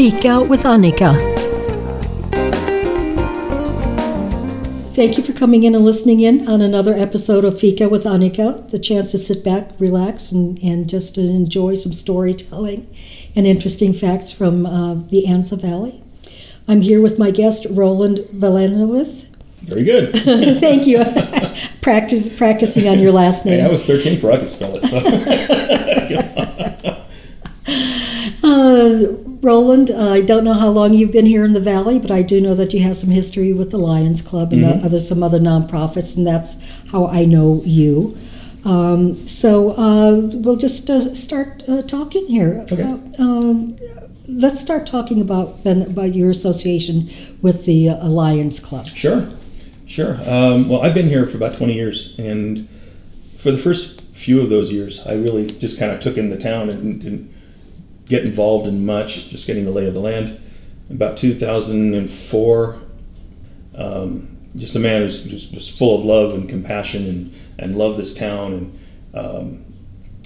Fika with Annika. Thank you for coming in and listening in on another episode of Fika with Annika. It's a chance to sit back, relax, and, and just to enjoy some storytelling and interesting facts from uh, the Anza Valley. I'm here with my guest, Roland Valenowith. Very good. Thank you. Practice practicing on your last Hey, I was 13 before I could spell it. So. Uh, Roland, I don't know how long you've been here in the valley, but I do know that you have some history with the Lions Club and Mm-hmm. uh, other some other nonprofits, and that's how I know you. Um, so uh, we'll just uh, start uh, talking here. Okay. Uh, um, let's start talking about then about your association with the uh, Lions Club. sure, sure. Um, well, I've been here for about 20 years, and for the first few of those years, I really just kind of took in the town and didn't get involved in much, just getting the lay of the land. About 2004, um, just a man who's just, just full of love and compassion and, and love this town and um,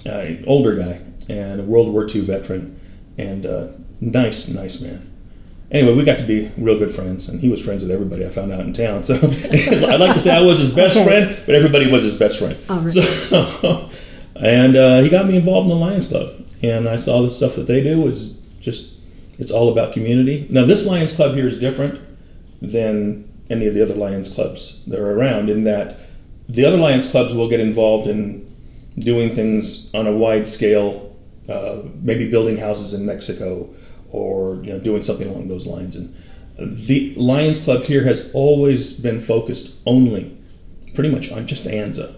uh, an older guy and a World War II veteran and uh, nice, nice man. Anyway, we got to be real good friends, and he was friends with everybody I found out in town. So I'd like to say I was his best Okay. friend, but everybody was his best friend. All right. So, and uh, he got me involved in the Lions Club, and I saw the stuff that they do is just it's all about community. Now, this Lions Club here is different than any of the other Lions clubs that are around in that the other Lions clubs will get involved in doing things on a wide scale, uh, maybe building houses in Mexico or you know doing something along those lines. And the Lions Club here has always been focused only, pretty much on just Anza,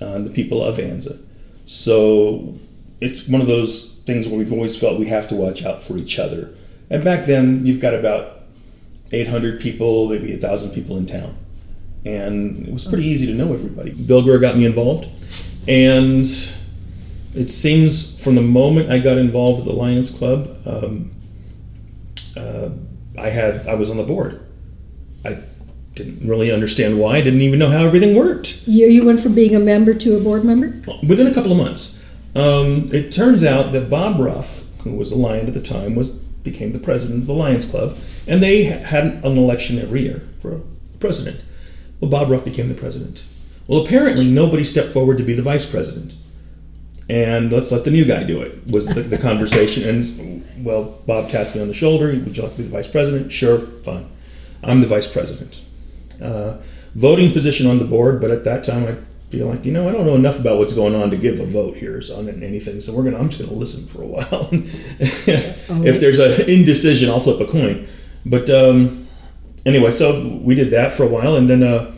on the people of Anza. So it's one of those things where we've always felt we have to watch out for each other. And back then, you've got about 800 people, maybe 1,000 people in town. And it was pretty easy to know everybody. Bill Gurr got me involved. And it seems from the moment I got involved with the Lions Club, um, uh, I had I was on the board. I didn't really understand why. I didn't even know how everything worked You, you went from being a member to a board member. within a couple of months. Um, it turns out that Bob Ruff, who was a Lion at the time, was became the president of the Lions Club, and they had an election every year for a president. Well, Bob Ruff became the president. Well, apparently nobody stepped forward to be the vice president, and let's let the new guy do it. Was the, the conversation? And well, Bob tapped me on the shoulder. Would you like to be the vice president? Sure, fine. I'm the vice president. Uh, voting position on the board, but at that time I feel like you know I don't know enough about what's going on to give a vote here on anything. So we're gonna I'm just gonna listen for a while. if there's a indecision, I'll flip a coin. But um, anyway, so we did that for a while, and then uh,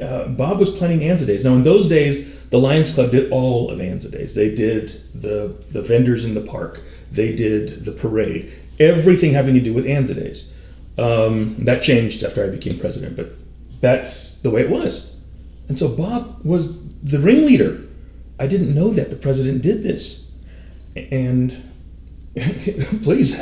uh, Bob was planning Anza Days. Now in those days, the Lions Club did all of Anza Days. They did the the vendors in the park. They did the parade. Everything having to do with Anza Days. Um, that changed after I became president, but that's the way it was. And so Bob was the ringleader. I didn't know that the president did this. And please.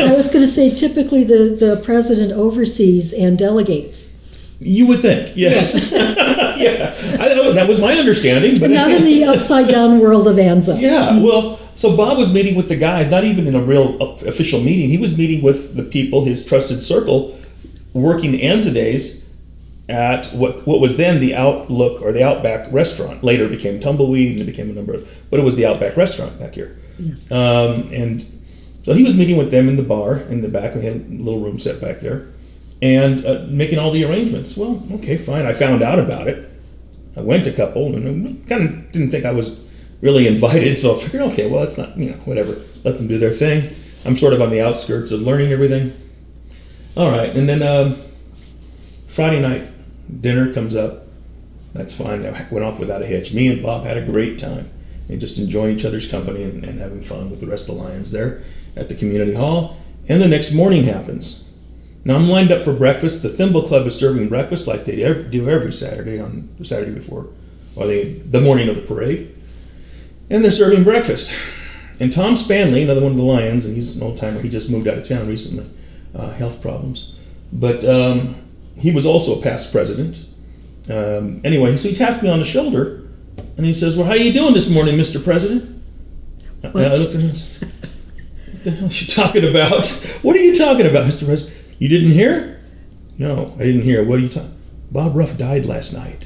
I was going to say typically the, the president oversees and delegates. you would think, yes. yeah. I, that was my understanding. But Not in the upside down world of Anza. Yeah, well, so Bob was meeting with the guys, not even in a real official meeting. He was meeting with the people, his trusted circle, working the Anza days at what what was then the Outlook or the Outback restaurant. Later became Tumbleweed and it became a number of, but it was the Outback restaurant back here. Yes. Um, and so he was meeting with them in the bar in the back. We had a little room set back there, and uh, making all the arrangements. Well, okay, fine. I found out about it. I went a couple and kind of didn't think I was really invited, so I figured, okay, well, it's not, you know, whatever. Let them do their thing. I'm sort of on the outskirts of learning everything. All right, and then um, Friday night dinner comes up. That's fine. I went off without a hitch. Me and Bob had a great time and just enjoying each other's company and, and having fun with the rest of the Lions there at the community hall. And the next morning happens. Now I'm lined up for breakfast. The Thimble Club is serving breakfast like they do every Saturday on the Saturday before, or the, the morning of the parade. And they're serving breakfast. And Tom Spanley, another one of the Lions, and he's an old timer, he just moved out of town recently, uh, health problems. But um, he was also a past president. Um, anyway, so he tapped me on the shoulder and he says, Well, how are you doing this morning, Mr. President? And I What? looked at him What the hell are you talking about? What are you talking about, Mr. President? You didn't hear? No, I didn't hear. What are you talking? Bob Ruff died last night.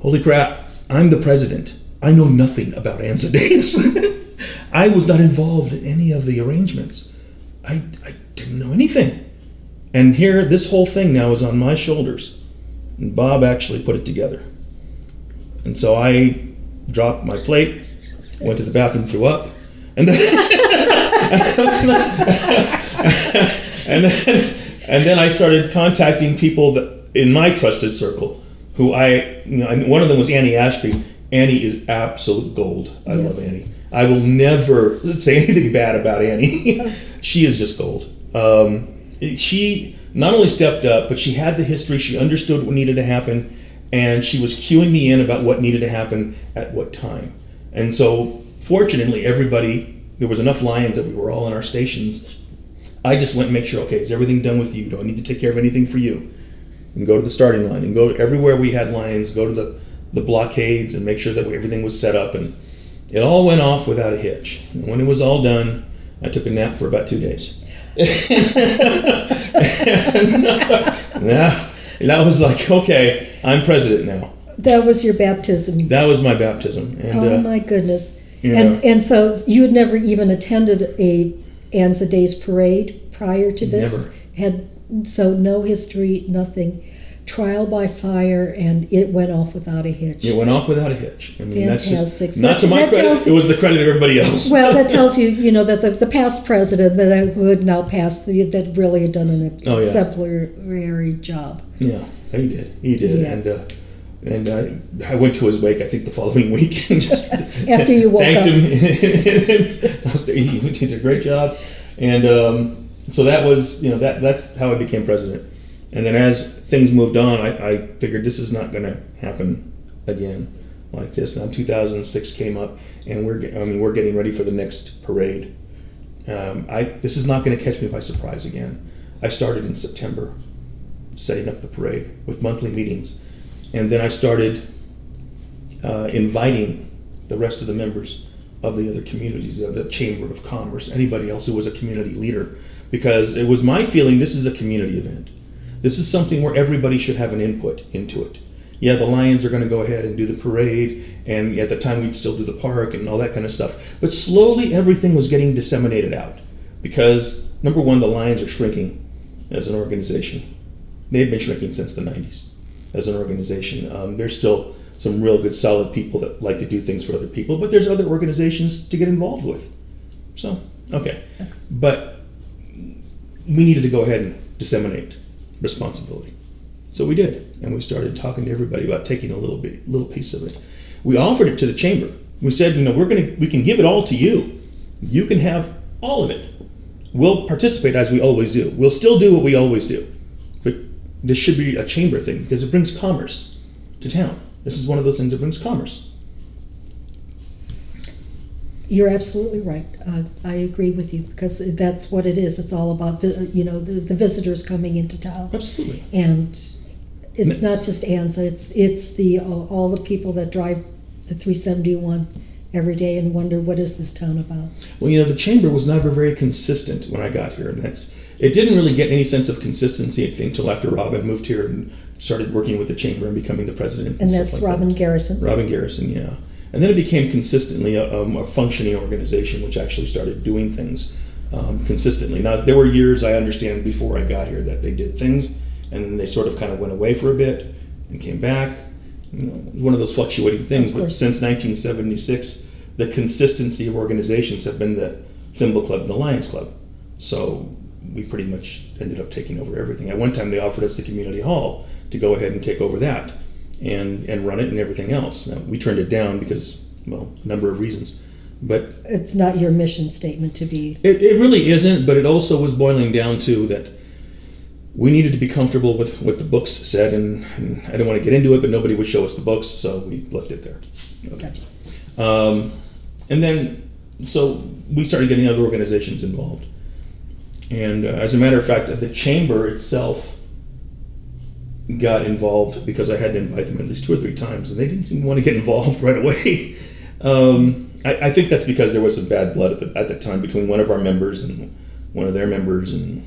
Holy crap! I'm the president. I know nothing about ANZA days. I was not involved in any of the arrangements. I, I didn't know anything. And here, this whole thing now is on my shoulders. And Bob actually put it together. And so I dropped my plate, went to the bathroom, threw up, and then and then and then I started contacting people that in my trusted circle, who I you know, and one of them was Annie Ashby. Annie is absolute gold. I Yes. love Annie. I will never say anything bad about Annie. she is just gold. Um, she not only stepped up, but she had the history. She understood what needed to happen, and she was cueing me in about what needed to happen at what time. And so, fortunately, everybody there was enough lions that we were all in our stations. I just went and make sure. Okay, is everything done with you? Do I need to take care of anything for you? And go to the starting line and go everywhere we had lions. Go to the the blockades and make sure that everything was set up and it all went off without a hitch. And when it was all done, I took a nap for about two days. and, uh, that was like, okay, I'm president now. That was your baptism. That was my baptism. And oh uh, my goodness. And know, and so you had never even attended a Anza Days parade prior to this? Never. Had so no history, nothing. Trial by fire and it went off without a hitch. it went off without a hitch. I mean, that's Fantastic. just not to my credit. tells It was the credit of everybody else. Well, that tells you, you know, that the, the past president that I would now pass that really had done an Oh, yeah. exemplary job. Yeah, he did. He did. Yeah. And uh, and I, I went to his wake. I think the following week and just After you woke thanked up. him. I was- he did a great job, and um, so that was you know that that's how I became president. And then as things moved on, I, I figured this is not going to happen again like this. Now 2006 came up, and we're I mean we're getting ready for the next parade. Um, I this is not going to catch me by surprise again. I started in September setting up the parade with monthly meetings. And then I started uh, inviting the rest of the members of the other communities, of the Chamber of Commerce, anybody else who was a community leader, because it was my feeling this is a community event. This is something where everybody should have an input into it. Yeah, the Lions are going to go ahead and do the parade, and at the time we'd still do the park and all that kind of stuff. But slowly everything was getting disseminated out because, number one, the Lions are shrinking as an organization. They've been shrinking since the 90s as an organization. Um, there's still some real good, solid people that like to do things for other people, but there's other organizations to get involved with. So, okay. But we needed to go ahead and disseminate responsibility. So we did, and we started talking to everybody about taking a little bit, little piece of it. We offered it to the chamber. We said, you know, we're to, we can give it all to you. You can have all of it. We'll participate as we always do. We'll still do what we always do. But this should be a chamber thing because it brings commerce to town. This is one of those things that brings commerce. You're absolutely right. Uh, I agree with you because that's what it is. It's all about you know the, the visitors coming into town, Absolutely. and it's not just Anza. It's it's the all the people that drive the 371 every day and wonder what is this town about. Well, you know, the chamber was never very consistent when I got here, and that's it. Didn't really get any sense of consistency, I think, until after Robin moved here and started working with the chamber and becoming the president. And stuff that's like that. Robin Garrison. Robin Garrison, yeah. And then it became consistently a, um, a functioning organization, which actually started doing things um, consistently. Now, there were years I understand before I got here that they did things, and then they sort of kind of went away for a bit and came back. You know, it was one of those fluctuating things. But since 1976, the consistency of organizations have been the Thimble Club and the Lions Club. So we pretty much ended up taking over everything. At one time, they offered us the community hall to go ahead and take over that and and run it and everything else. Now, we turned it down because, well, a number of reasons. But It's not your mission statement to be. it, it really isn't, but it also was boiling down to that we needed to be comfortable with what the books said, and, and I didn't want to get into it, but nobody would show us the books, so we left it there. Okay. Gotcha. Um, and then, so we started getting other organizations involved. And uh, as a matter of fact, the chamber itself got involved because I had to invite them at least two or three times, and they didn't seem to want to get involved right away. um, I, I think that's because there was some bad blood at the at the time between one of our members and one of their members, and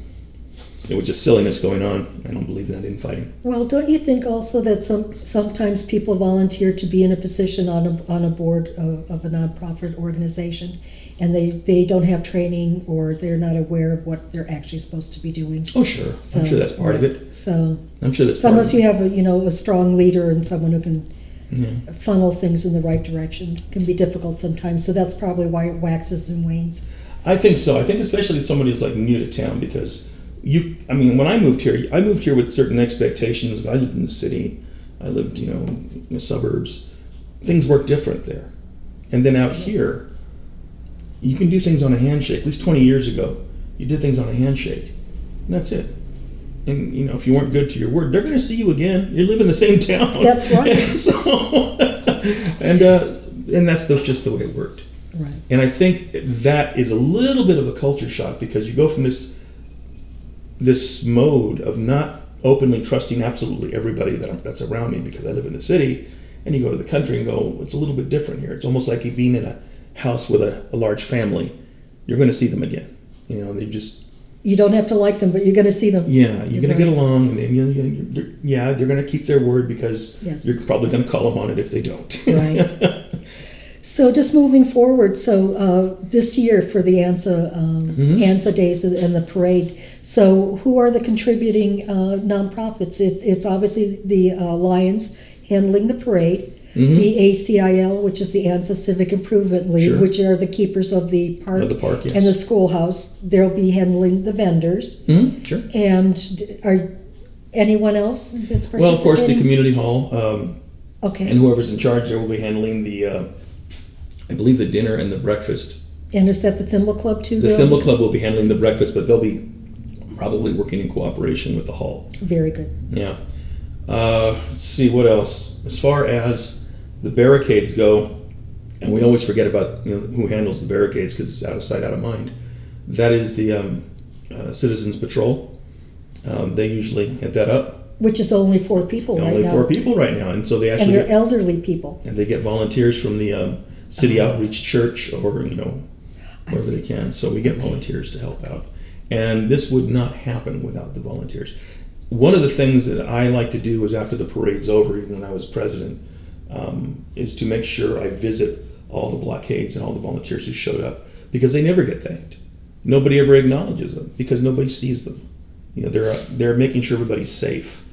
it was just silliness going on. I don't believe in that infighting. Well, don't you think also that some sometimes people volunteer to be in a position on a, on a board of, of a nonprofit organization, and they, they don't have training or they're not aware of what they're actually supposed to be doing. Oh, sure. So, I'm sure that's part of it. So, I'm sure that's so unless you have a you know a strong leader and someone who can Yeah. funnel things in the right direction, it can be difficult sometimes. So that's probably why it waxes and wanes. I think so. I think especially if somebody is like new to town because you. I mean, when I moved here, I moved here with certain expectations. I lived in the city. I lived, you know, in the suburbs. Things work different there, and then out Yes. here, you can do things on a handshake. At least twenty years ago, you did things on a handshake, and that's it. And you know, if you weren't good to your word, they're going to see you again. You live in the same town. That's right. so, and uh, and that's the, just the way it worked. Right. And I think that is a little bit of a culture shock because you go from this this mode of not openly trusting absolutely everybody that, that's around me because I live in the city, and you go to the country and go, it's a little bit different here. It's almost like you being in a house with a, a large family. You're going to see them again. You know, they just You don't have to like them, but you're going to see them. yeah, you're going to get along, and then you, yeah, they're going to keep their word because Yes. you're probably going to call them on it if they don't. Right. So just moving forward, so uh, this year for the Anza um, Mhm. Anza Days and the parade. So who are the contributing uh, nonprofits? It's, it's obviously the uh, Lions handling the parade, Mhm. the ACIL, which is the Anza Civic Improvement League, Sure. which are the keepers of the park Of the park, yes. and the schoolhouse. They'll be handling the vendors. Mhm, Sure. And are anyone else that's participating? Well, of course, the community hall. Um, Okay. and whoever's in charge there will be handling the, uh, I believe, the dinner and the breakfast. And is that the Thimble Club too? The They'll- Thimble Club will be handling the breakfast, but they'll be probably working in cooperation with the hall. Very good. Yeah. Uh, let's see what else. As far as the barricades go, and we always forget about you know, who handles the barricades because it's out of sight, out of mind. That is the um, uh, Citizens Patrol. Um, they usually head that up. Which is only four people right Only now. four people right now, and so they actually and they're get, elderly people. and they get volunteers from the um, city Oh. outreach church or you know wherever they can. So we get volunteers to help out, and this would not happen without the volunteers. One of the things that I like to do is after the parade's over, even when I was president, um, is to make sure I visit all the blockades and all the volunteers who showed up because they never get thanked. Nobody ever acknowledges them because nobody sees them. You know, they're they're making sure everybody's safe,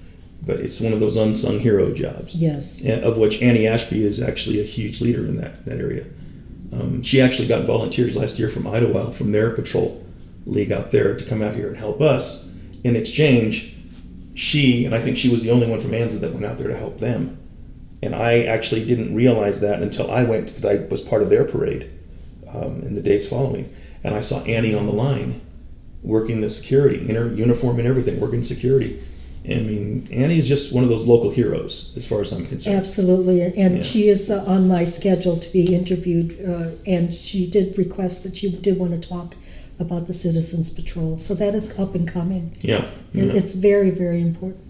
but it's one of those unsung hero jobs Yes. and- of which Annie Ashby is actually a huge leader in that, that area. Um, she actually got volunteers last year from Idyllwild, from their patrol league out there, to come out here and help us. In exchange, she, and I think she was the only one from Anza that went out there to help them. And I actually didn't realize that until I went, because I was part of their parade um, in the days following. And I saw Annie on the line working the security, in her uniform and everything, working security. I mean, Annie is just one of those local heroes, as far as I'm concerned. Absolutely. And Yeah. she is uh, on my schedule to be interviewed. Uh, and she did request that she did want to talk about the Citizens Patrol. So that is up and coming. Yeah. Yeah. It's very, very important.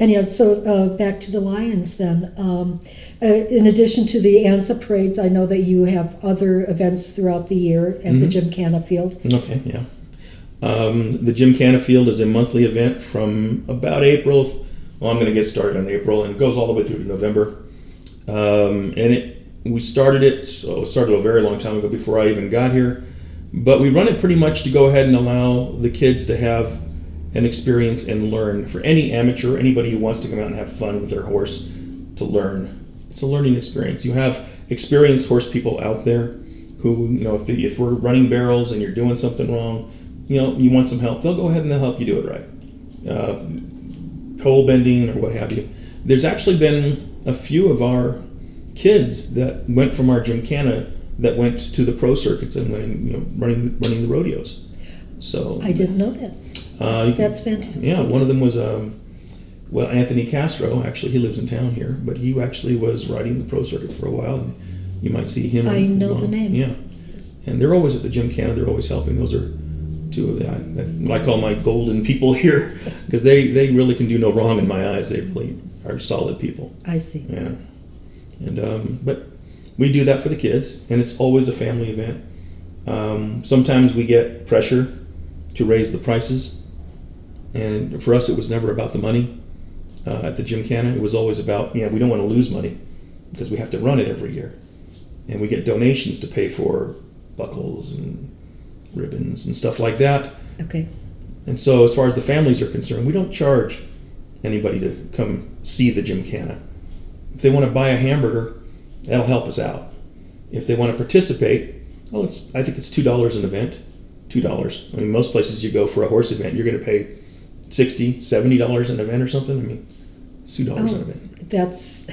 And yeah, so uh, back to the Lions then. Um, uh, in addition to the Anza parades, I know that you have other events throughout the year at the Mhm. Gymkhana Field. Okay, yeah. Um, the Jim Field is a monthly event from about April. Well, I'm going to get started in April, and it goes all the way through to November. Um, and it, we started it, so it started a very long time ago before I even got here. But we run it pretty much to go ahead and allow the kids to have an experience and learn. For any amateur, anybody who wants to come out and have fun with their horse, to learn. It's a learning experience. You have experienced horse people out there who, you know, if, the, if we're running barrels and you're doing something wrong, you know, you want some help, they'll go ahead and they'll help you do it right. Uh, pole bending or what have you. There's actually been a few of our kids that went from our gymkhana that went to the pro circuits and went, you know, running running the rodeos. So I didn't know that. Uh, That's fantastic. yeah, one of them was um, well Anthony Castro. Actually, he lives in town here, but he actually was riding the pro circuit for a while. And you might see him. I know the name. Yeah, and they're always at the gymkhana. They're always helping. Those are two of the I, that, what I call my golden people here because they they really can do no wrong in my eyes. They really are solid people. I see. Yeah, and um, but we do that for the kids, and it's always a family event. Um, sometimes we get pressure to raise the prices, and for us, it was never about the money. Uh, at the Gymkhana, it was always about, yeah, we don't want to lose money because we have to run it every year, and we get donations to pay for buckles and ribbons and stuff like that. Okay. And so, as far as the families are concerned, we don't charge anybody to come see the Gymkhana. If they want to buy a hamburger, that'll help us out. If they want to participate, well, it's, I think it's two dollars an event. Two dollars. I mean, most places you go for a horse event, you're going to pay 60 70 dollars an event or something. I mean, it's two dollars an Oh. event. That's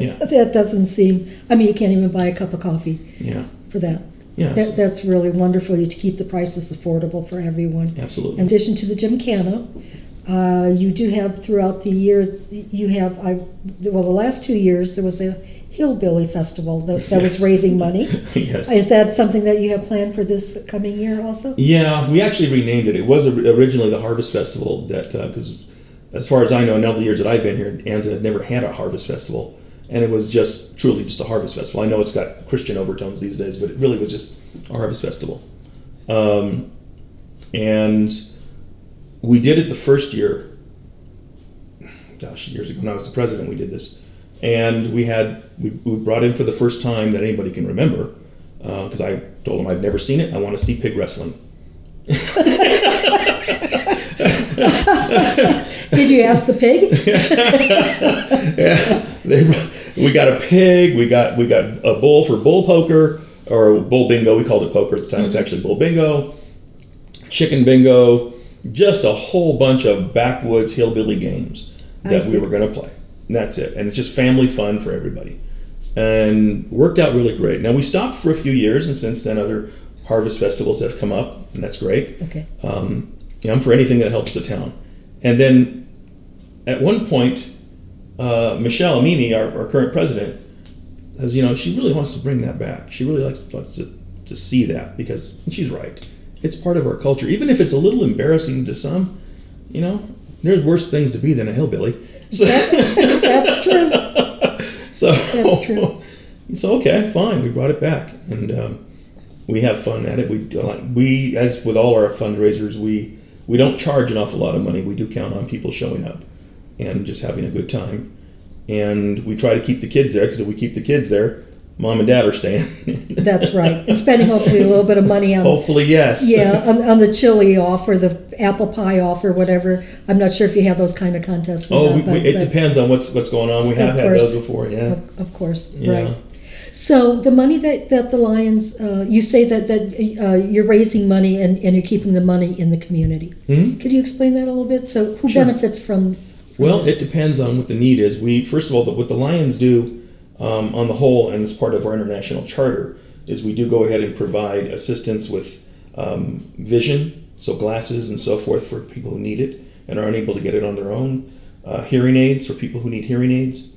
Yeah. that doesn't seem. I mean, you can't even buy a cup of coffee Yeah, for that. yeah, That, that's really wonderful You to keep the prices affordable for everyone. Absolutely. In addition to the Gymkhana, uh, you do have throughout the year. You have I well the last two years there was a hillbilly festival that, that was raising money. yes. Is that something that you have planned for this coming year also? Yeah, we actually renamed it. It was originally the Harvest Festival that, because as far as I know, in all the years that I've been here, Anza had never had a Harvest Festival. And it was just truly just a Harvest Festival. I know it's got Christian overtones these days, but it really was just a Harvest Festival. Um, and we did it the first year, gosh, years ago when I was the president, we did this. And we had, we, we brought in for the first time that anybody can remember, uh, because I told them I've never seen it. I want to see pig wrestling. Did you ask the pig? yeah, they, we got a pig. We got we got a bull for bull poker or bull bingo. We called it poker at the time. It's mm-hmm. actually bull bingo, chicken bingo, just a whole bunch of backwoods hillbilly games that we were going to play. And that's it. And it's just family fun for everybody, and worked out really great. Now we stopped for a few years, and since then other harvest festivals have come up, and that's great. Okay. Um, I'm for anything that helps the town. And then at one point, uh, Michelle Amini, our, our current president, says, you know, she really wants to bring that back. She really likes, likes to, to see that because she's right. It's part of our culture. Even if it's a little embarrassing to some, you know, there's worse things to be than a hillbilly. So, That's true. so That's true. So okay, fine. We brought it back, and um, we have fun at it. We do- we as with all our fundraisers, we we don't charge an awful lot of money. We do count on people showing up and just having a good time, and we try to keep the kids there because if we keep the kids there, mom and dad are staying. That's right. And spending hopefully a little bit of money on Hopefully, yes. yeah on, on the chili off or the apple pie off or whatever. I'm not sure if you have those kind of contests. Oh, not, we, but- it but depends on what's what's going on. We have had course. those before. Yeah. Of, of course, Yeah. right. So the money that, that the Lions, uh, you say that that uh, you're raising money and, and you're keeping the money in the community. Mhm. Could you explain that a little bit? So who Sure. benefits from? from Well, this? it depends on what the need is. We first of all, the, what the Lions do um, on the whole, and as part of our international charter, is we do go ahead and provide assistance with um, vision, so glasses and so forth for people who need it and are unable to get it on their own. Uh, hearing aids for people who need hearing aids.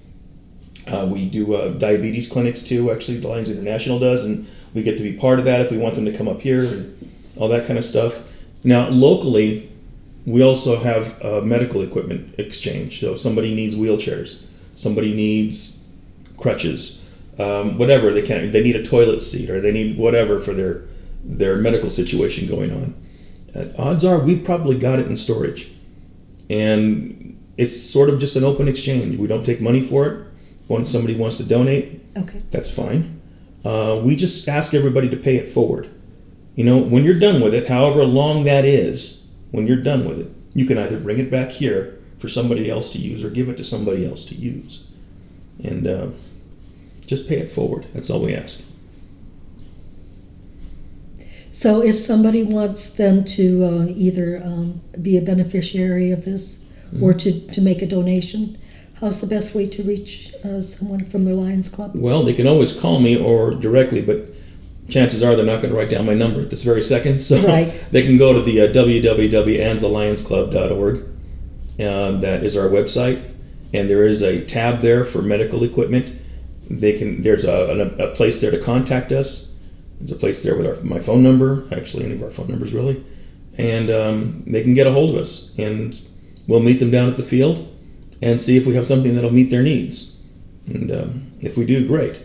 Uh, we do uh, diabetes clinics too. Actually, the Lions International does, and we get to be part of that if we want them to come up here and all that kind of stuff. Now, locally, we also have medical equipment exchange. So if somebody needs wheelchairs, somebody needs crutches, um, whatever they can, they need a toilet seat or they need whatever for their their medical situation going on. Uh, odds are we've probably got it in storage, and it's sort of just an open exchange. We don't take money for it. When somebody wants to donate, okay. that's fine. Uh, we just ask everybody to pay it forward. You know, when you're done with it, however long that is, when you're done with it, you can either bring it back here for somebody else to use or give it to somebody else to use. And uh, just pay it forward. That's all we ask. So if somebody wants then to uh, either um, be a beneficiary of this or to, to make a donation, how's the best way to reach uh, someone from the Lions Club? Well, they can always call me or directly, but chances are they're not going to write down my number at this very second. So Right. they can go to the uh, www.anzalionsclub.org. Um, that is our website, and there is a tab there for medical equipment. They can there's a, a, a place there to contact us. There's a place there with our, my phone number, actually any of our phone numbers really, and um, they can get a hold of us, and we'll meet them down at the field and see if we have something that'll meet their needs. And um, if we do, great.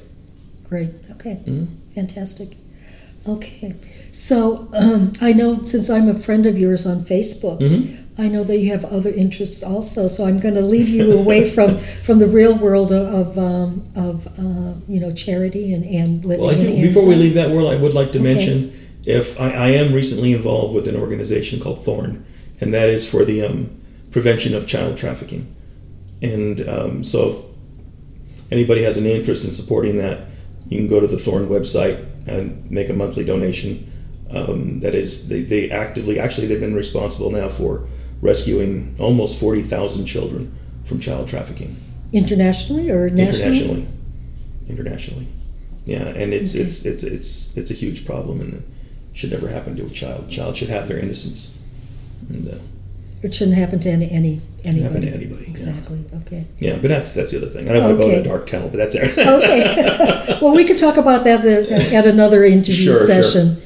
Great. Okay. Mhm. Fantastic. Okay. So um, I know since I'm a friend of yours on Facebook, Mhm. I know that you have other interests also. So I'm going to lead you away from, from the real world of of, um, of uh, you know charity and, and living. Well, I do, before we leave that world, I would like to Okay. mention if I, I am recently involved with an organization called Thorn, and that is for the um, prevention of child trafficking. And um, so, if anybody has an interest in supporting that, you can go to the Thorn website and make a monthly donation. Um, that is, they, they actively, actually, they've been responsible now for rescuing almost 40,000 children from child trafficking internationally or nationally? internationally. Internationally, yeah, and it's Okay. it's it's it's it's a huge problem, and it should never happen to a child. A child should have their innocence, and uh, It shouldn't happen to any any anybody. happen to anybody. yeah. Exactly. Okay. Yeah, but that's that's the other thing. I don't want to go Okay. into dark tunnel, but that's it. Okay. well, we could talk about that at, at another interview Sure, sure.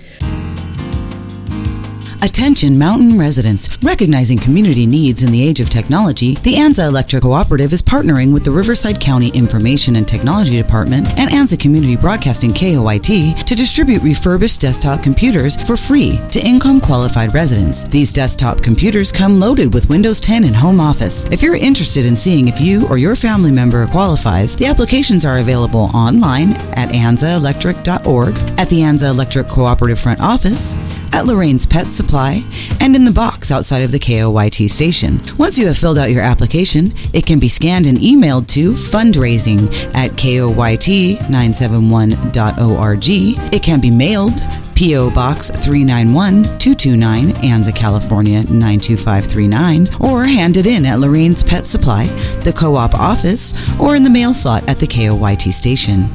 Attention mountain residents. Recognizing community needs in the age of technology, the Anza Electric Cooperative is partnering with the Riverside County Information and Technology Department and Anza Community Broadcasting KOYT to distribute refurbished desktop computers for free to income qualified residents. These desktop computers come loaded with Windows 10 and Home Office. If you're interested in seeing if you or your family member qualifies, the applications are available online at anzaelectric.org, at the Anza Electric Cooperative Front Office, at Lorraine's Pet Supply, and in the box outside of the KOYT station. Once you have filled out your application, it can be scanned and emailed to fundraising at koyt971.org. It can be mailed P.O. Box 391229, Anza, California 92539, or handed in at Lorraine's Pet Supply, the co op office, or in the mail slot at the KOYT station.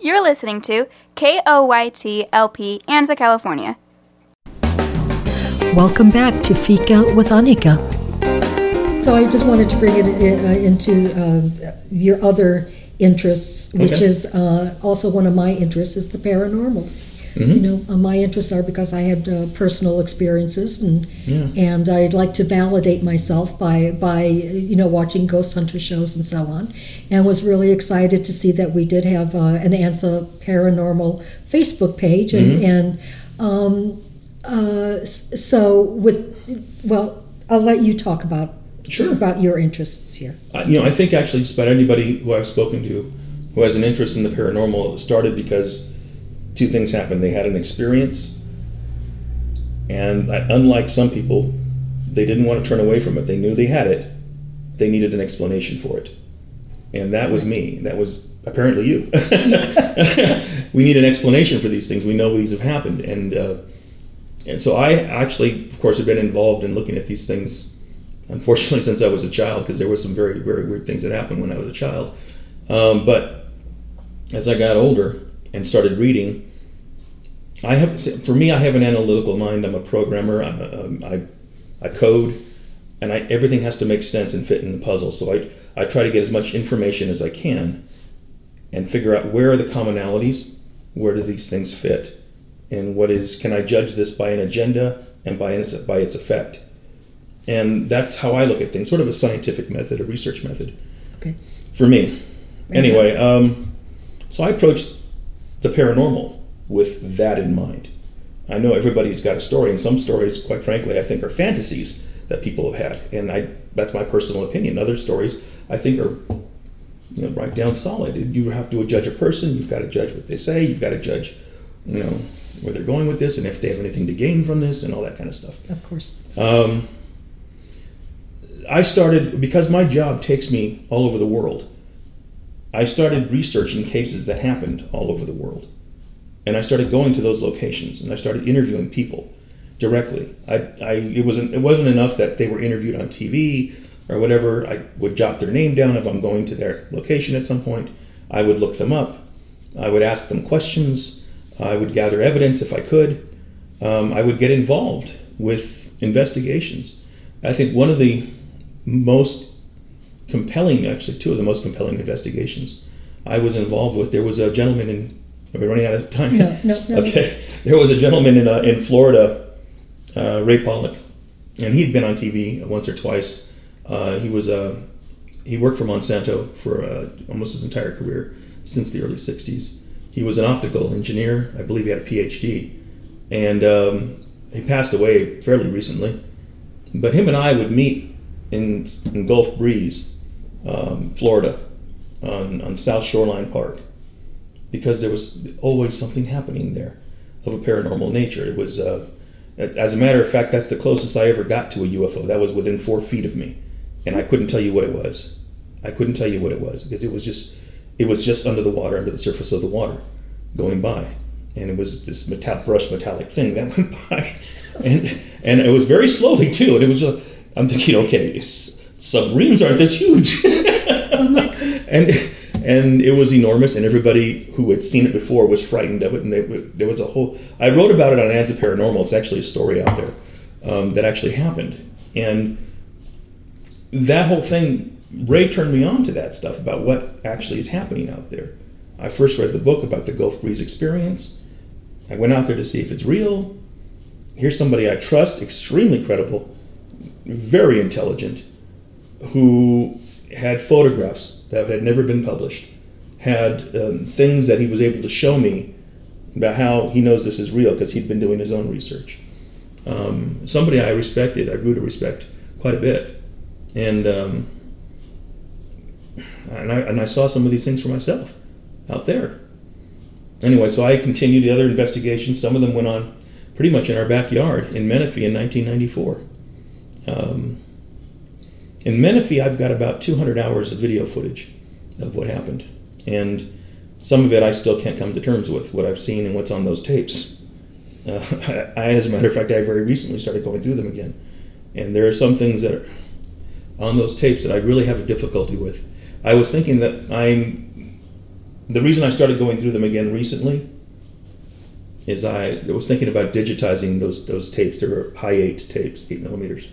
You're listening to KOYT LP Anza, California. Welcome back to Fika with Annika. So I just wanted to bring it uh, into uh, your other interests, which Okay. is uh, also one of my interests, is the paranormal. You know, uh, my interests are because I had uh, personal experiences, and Yeah. and I'd like to validate myself by by you know watching ghost hunter shows and so on, and was really excited to see that we did have uh, an Anza paranormal Facebook page, and and um, uh, so with well, I'll let you talk about Sure. about your interests here. Uh, you know, I think actually just about anybody who I've spoken to who has an interest in the paranormal started because two things happened. They had an experience, and I, unlike some people, they didn't want to turn away from it. They knew they had it. They needed an explanation for it, and that was me. That was apparently you. we need an explanation for these things. We know these have happened, and uh, and so I actually, of course, have been involved in looking at these things unfortunately since I was a child because there were some very very weird things that happened when I was a child. Um, but as I got older and started reading, I have for me I have an analytical mind. I'm a programmer. I'm a, um, I I code, and I, everything has to make sense and fit in the puzzle. So I I try to get as much information as I can, and figure out where are the commonalities, where do these things fit, and what is can I judge this by an agenda and by its by its effect and that's how I look at things, sort of a scientific method, a research method. Okay. For me, anyway. Um, so I approached the paranormal with that in mind. I know everybody's got a story, and some stories, quite frankly, I think are fantasies that people have had, and I that's my personal opinion. Other stories, I think, are you know right down solid. You have to judge a person. You've got to judge what they say. You've got to judge, you know, where they're going with this, and if they have anything to gain from this, and all that kind of stuff. Of course. Um, I started because my job takes me all over the world. I started researching cases that happened all over the world, and I started going to those locations and I started interviewing people directly. I, I it wasn't it wasn't enough that they were interviewed on TV or whatever. I would jot their name down if I'm going to their location at some point. I would look them up. I would ask them questions. I would gather evidence if I could. Um, I would get involved with investigations. I think one of the most compelling, actually, two of the most compelling investigations I was involved with. There was a gentleman in. Are we running out of time? No, no, no. Okay. There was a gentleman in uh, in Florida, uh, Ray Pollock, and he'd been on TV once or twice. Uh, he was a he worked for Monsanto for uh, almost his entire career since the early 60s. He was an optical engineer. I believe he had a PhD. And um, he passed away fairly recently. But him and I would meet in, in Gulf Breeze, um, Florida, on, on South Shoreline Park, because there was always something happening there of a paranormal nature. It was, uh, as a matter of fact, that's the closest I ever got to a UFO. That was within four feet of me, and I couldn't tell you what it was. I couldn't tell you what it was because it was just, it was just under the water, under the surface of the water, going by, and it was this metal, brushed metallic thing that went by, and and it was very slowly too. And it was, just, I'm thinking, okay, submarines aren't this huge. Oh and and it was enormous, and everybody who had seen it before was frightened of it. And they, there was a whole. I wrote about it on Anza Paranormal. It's actually a story out there um, that actually happened, and that whole thing. Ray turned me on to that stuff about what actually is happening out there. I first read the book about the Gulf Breeze experience. I went out there to see if it's real. Here's somebody I trust, extremely credible, very intelligent, who had photographs that had never been published, had um, things that he was able to show me about how he knows this is real because he'd been doing his own research. Um, somebody I respected, I grew to respect quite a bit, and um, and I, and I saw some of these things for myself out there. Anyway, so I continued the other investigations. Some of them went on pretty much in our backyard in Menifee in 1994. Um, in Menifee, I've got about 200 hours of video footage of what happened. And some of it I still can't come to terms with, what I've seen and what's on those tapes. Uh, I, as a matter of fact, I very recently started going through them again. And there are some things that are on those tapes that I really have a difficulty with. I was thinking that I'm. The reason I started going through them again recently is I was thinking about digitizing those those tapes. They're high eight tapes, eight millimeters.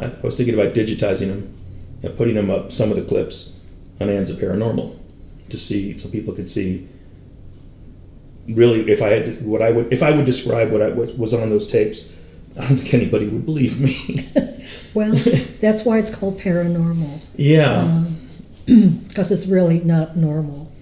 I was thinking about digitizing them and putting them up, some of the clips, on Anza Paranormal to see, so people could see really if I had what I would if I would describe what I what was on those tapes. I don't think anybody would believe me. Well, that's why it's called paranormal. yeah, because it's really not normal.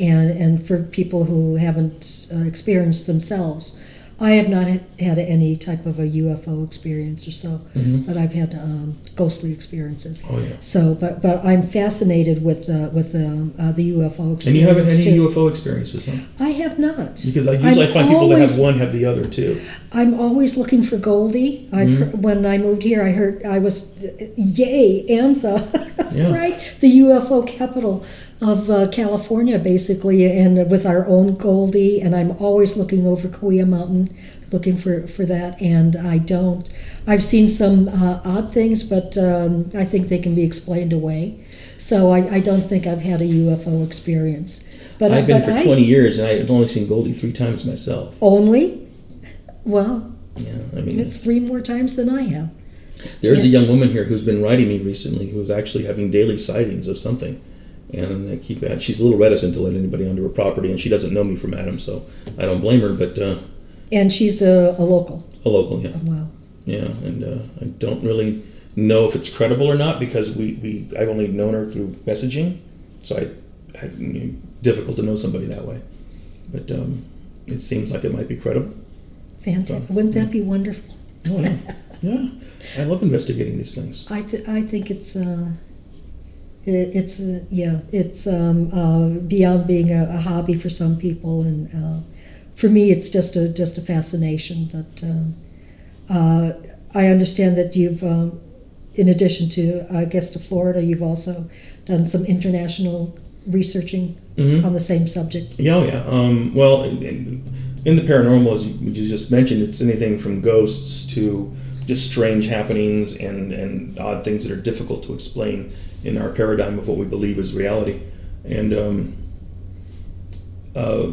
And and for people who haven't uh, experienced themselves, I have not had, any type of a UFO experience or so, but I've had um, ghostly experiences. Mm-hmm. Oh, yeah. So, but but I'm fascinated with uh, with um, uh, the UFO experience and you haven't had any too. UFO experiences, huh? I have not Because I usually I'm find people that have one have the other too. I'm always looking for Goldie. I've Mm-hmm. heard, when I moved here, I heard I was, yay, Anza, Yeah. right? The UFO capital of uh, California, basically, and with our own Goldie. And I'm always looking over Cahuilla Mountain, looking for, for that, and I don't. I've seen some uh, odd things, but um, I think they can be explained away. So I, I don't think I've had a UFO experience. But I've been but for I 20 years and I've only seen Goldie three times myself. only. Well, Yeah, I mean, it's three more times than I have. There's a young woman here who's been writing me recently who's actually having daily sightings of something. And I keep at she's a little reticent to let anybody onto her property, and she doesn't know me from Adam, so I don't blame her. But uh, And she's a, a local. a local, yeah, Wow. yeah, and uh, I don't really know if it's credible or not because we, we I've only known her through messaging, so I, I difficult to know somebody that way. But um, it seems like it might be credible. Fantastic. Wouldn't that be wonderful? Oh yeah, yeah. I love investigating these things. I, th- I think it's uh, it, it's uh, yeah it's um, uh, beyond being a, a hobby for some people and uh, for me it's just a just a fascination but um, uh, I understand that you've um, in addition to I guess to Florida you've also done some international researching Mhm. on the same subject Yeah, oh, yeah. Um, well, in, in, in the paranormal, as you, you just mentioned, it's anything from ghosts to just strange happenings and, and odd things that are difficult to explain in our paradigm of what we believe is reality. And um, uh,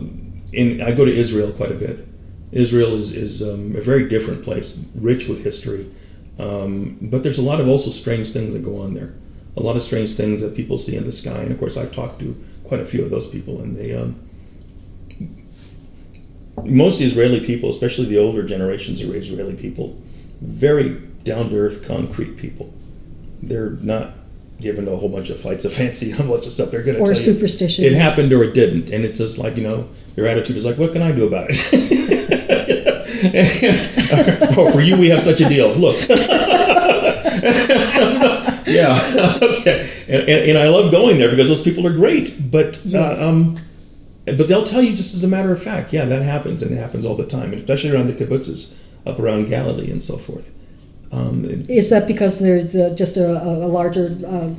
in, I go to Israel quite a bit. Israel is, is um, a very different place, rich with history. Um, but there's a lot of also strange things that go on there. A lot of strange things that people see in the sky. And of course, I've talked to quite a few of those people, and they um, most Israeli people, especially the older generations of Israeli people, very down to earth, concrete people. They're not given a whole bunch of flights of fancy and a bunch of stuff. They're going to Or tell you. It happened or it didn't, and it's just like you know, your attitude is like, what can I do about it? or for you, we have such a deal. Look. yeah. okay. And, and, and I love going there because those people are great, but Yes. uh, um, but they'll tell you just as a matter of fact, yeah, that happens, and it happens all the time, and especially around the kibbutzes up around Galilee and so forth. Um, it- Is that because there's uh, just a, a larger uh,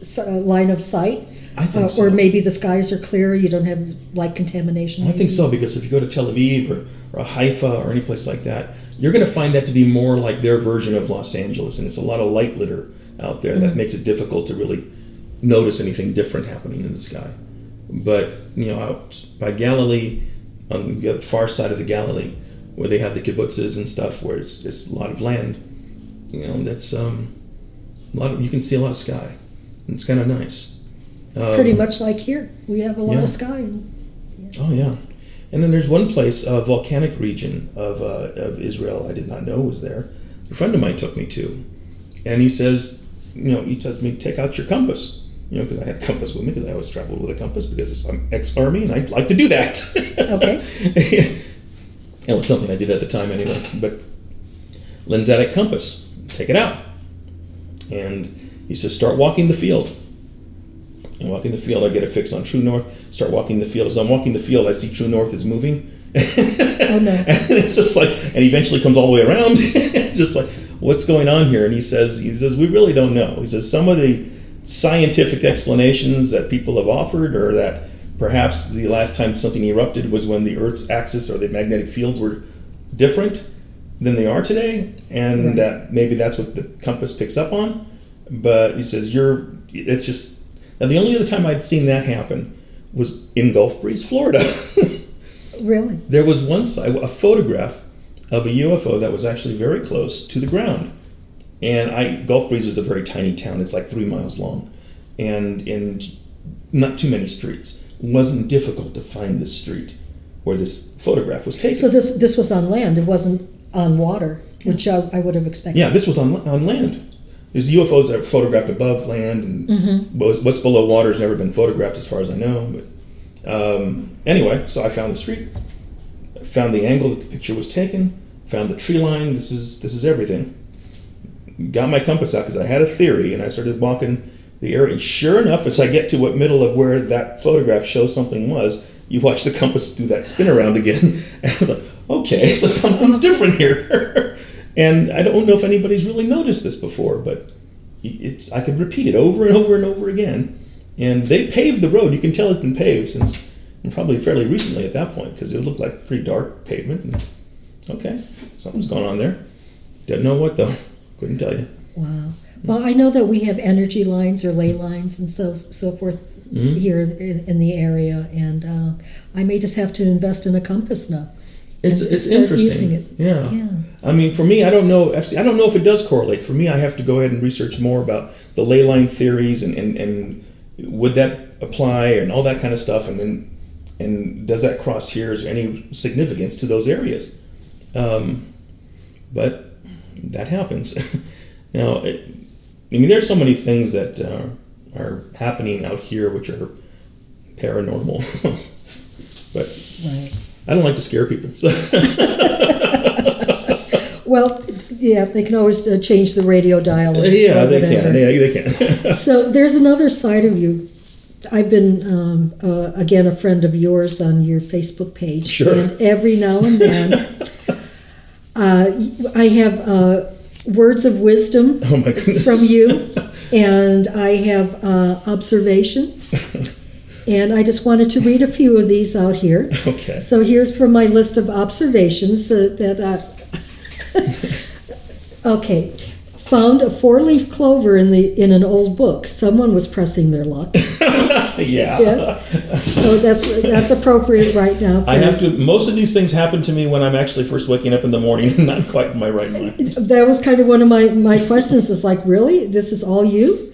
s- uh, line of sight? I think Uh, so. Or maybe the skies are clear, you don't have light contamination? I think so because if you go to Tel Aviv or, or Haifa or any place like that, you're going to find that to be more like their version of Los Angeles, and it's a lot of light litter out there that makes it difficult to really notice anything different happening in the sky. But you know, out by Galilee, on the far side of the Galilee, where they have the kibbutzes and stuff, where it's it's a lot of land, you know, that's um, a lot of you can see a lot of sky. It's kind of nice. Um, Pretty much like here, we have a lot yeah. of sky. Oh yeah, and then there's one place, a volcanic region of uh, of Israel I did not know was there. A friend of mine took me to, and he says, you know, he tells me take out your compass, you know, because I had a compass with me because I always traveled with a compass because I'm ex-army and I'd like to do that. Okay. it was something I did at the time anyway. But lensatic compass, take it out, and he says start walking the field. And walking the field, I get a fix on true north. Start walking the field. As I'm walking the field, I see true north is moving. oh no. And it's just like, and eventually comes all the way around, just like, what's going on here? And he says, he says, we really don't know. He says some of the scientific explanations that people have offered, or that perhaps the last time something erupted was when the Earth's axis or the magnetic fields were different than they are today, and Right. that maybe that's what the compass picks up on. But he says you're. It's just now the only other time I'd seen that happen was in Gulf Breeze, Florida. Really? there was once a a photograph of a UFO that was actually very close to the ground. And I Gulf Breeze is a very tiny town. It's like three miles long, and and not too many streets. Wasn't difficult to find this street where this photograph was taken. So this this was on land, it wasn't on water, which I, I would have expected. Yeah, this was on, on land. There's UFOs that are photographed above land, and Mm-hmm. what's what's below water has never been photographed, as far as I know. But um, anyway, so I found the street, found the angle that the picture was taken, found the tree line. This is this is everything. Got my compass out because I had a theory, and I started walking the area. Sure enough, as I get to what middle of where that photograph shows something was, you watch the compass do that spin around again, and I was like, okay, so something's different here. and I don't know if anybody's really noticed this before, but it's I could repeat it over and over and over again. And they paved the road. You can tell it's been paved since probably fairly recently at that point because it looked like pretty dark pavement. And, okay, something's going on there. Didn't know what though. Couldn't tell you. Wow. Well, I know that we have energy lines or ley lines and so so forth Mhm. here in, in the area, and uh, I may just have to invest in a compass now. It's it's interesting. it. Yeah. Yeah. I mean, for me, I don't know. Actually, I don't know if it does correlate. For me, I have to go ahead and research more about the ley line theories and, and, and would that apply and all that kind of stuff. And then, and does that cross here? Is there any significance to those areas? Um, but that happens. now, it, I mean, there's so many things that uh, are happening out here which are paranormal. but Right. I don't like to scare people. So. Well, yeah, they can always uh, change the radio dial. or- yeah, they whatever. can. Yeah, they can. So there's another side of you. I've been um, uh, again a friend of yours on your Facebook page, Sure. and every now and then uh, I have uh, words of wisdom oh from you, and I have uh, observations, and I just wanted to read a few of these out here. okay. So here's from my list of observations uh, that I. okay, found a four-leaf clover in the in an old book. Someone was pressing their luck. yeah. Yeah. So that's that's appropriate right now. I have to. Most of these things happen to me when I'm actually first waking up in the morning and not quite in my right mind. That was kind of one of my my questions. Is like, really, this is all you?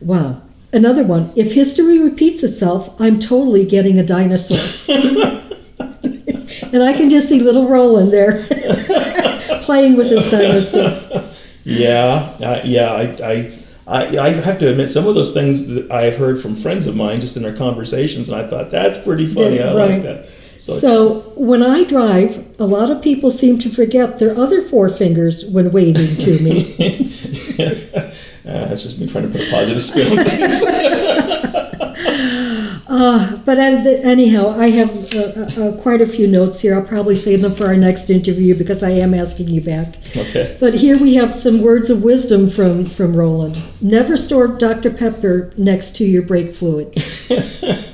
Wow. Another one. If history repeats itself, I'm totally getting a dinosaur. and I can just see little Roland there playing with his dinosaur. Yeah, uh, yeah. I, I I, I have to admit, some of those things that I've heard from friends of mine just in their conversations, and I thought that's pretty funny. That- I like that. So when I drive, a lot of people seem to forget their other four fingers when waving to me. Uh, that's just me trying to put a positive spin on things. But an- anyhow, I have uh, uh, uh, quite a few notes here. I'll probably save them for our next interview because I am asking you back. okay. But here we have some words of wisdom from, from Roland. Never store Dr. Pepper next to your brake fluid.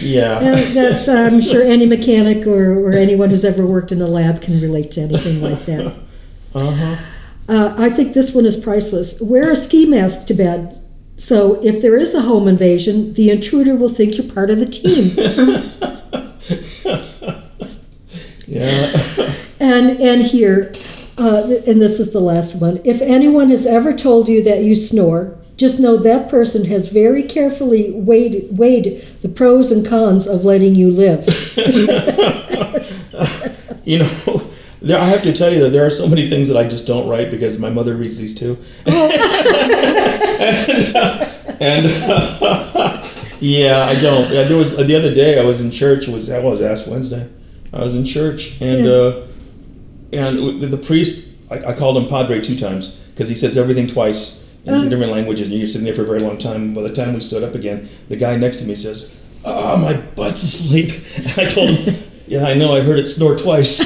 Yeah. Uh, that's, I'm sure any mechanic or, or anyone who's ever worked in a lab can relate to anything like that. Uh-huh. Uh, I think this one is priceless. Wear a ski mask to bed. So if there is a home invasion, the intruder will think you're part of the team. Yeah. And and here, uh, and this is the last one. If anyone has ever told you that you snore, just know that person has very carefully weighed weighed the pros and cons of letting you live. You know, there, I have to tell you that there are so many things that I just don't write because my mother reads these too. and yeah, I don't. Yeah, there was the other day I was in church. It was that was Ash Wednesday. I was in church and Yeah. uh, and the priest. I, I called him Padre two times because he says everything twice in Oh. different languages, and you're sitting there for a very long time. By the time we stood up again, the guy next to me says, "Oh, my butt's asleep." And I told him, "Yeah, I know. I heard it snore twice."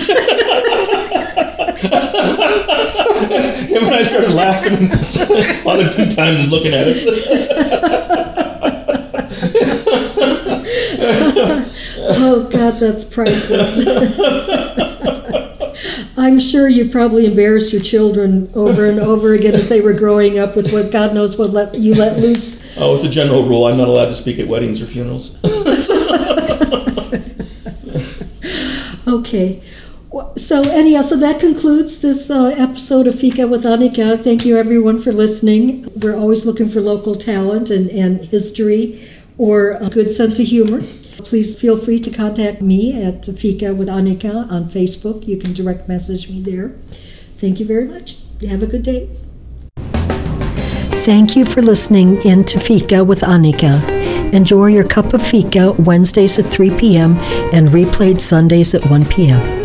and when I started laughing, Father two times is looking at us. oh God, that's priceless. I'm sure you probably embarrassed your children over and over again as they were growing up with what God knows what let you let loose. Oh, it's a general rule. I'm not allowed to speak at weddings or funerals. Okay. So anyhow, so that concludes this uh, episode of Fika with Annika. Thank you everyone for listening. We're always looking for local talent and, and history or a good sense of humor. Please feel free to contact me at Fika with Annika on Facebook. You can direct message me there. Thank you very much. Have a good day. Thank you for listening in to Fika with Annika. Enjoy your cup of fika Wednesdays at 3 p.m. and replayed Sundays at 1 p.m.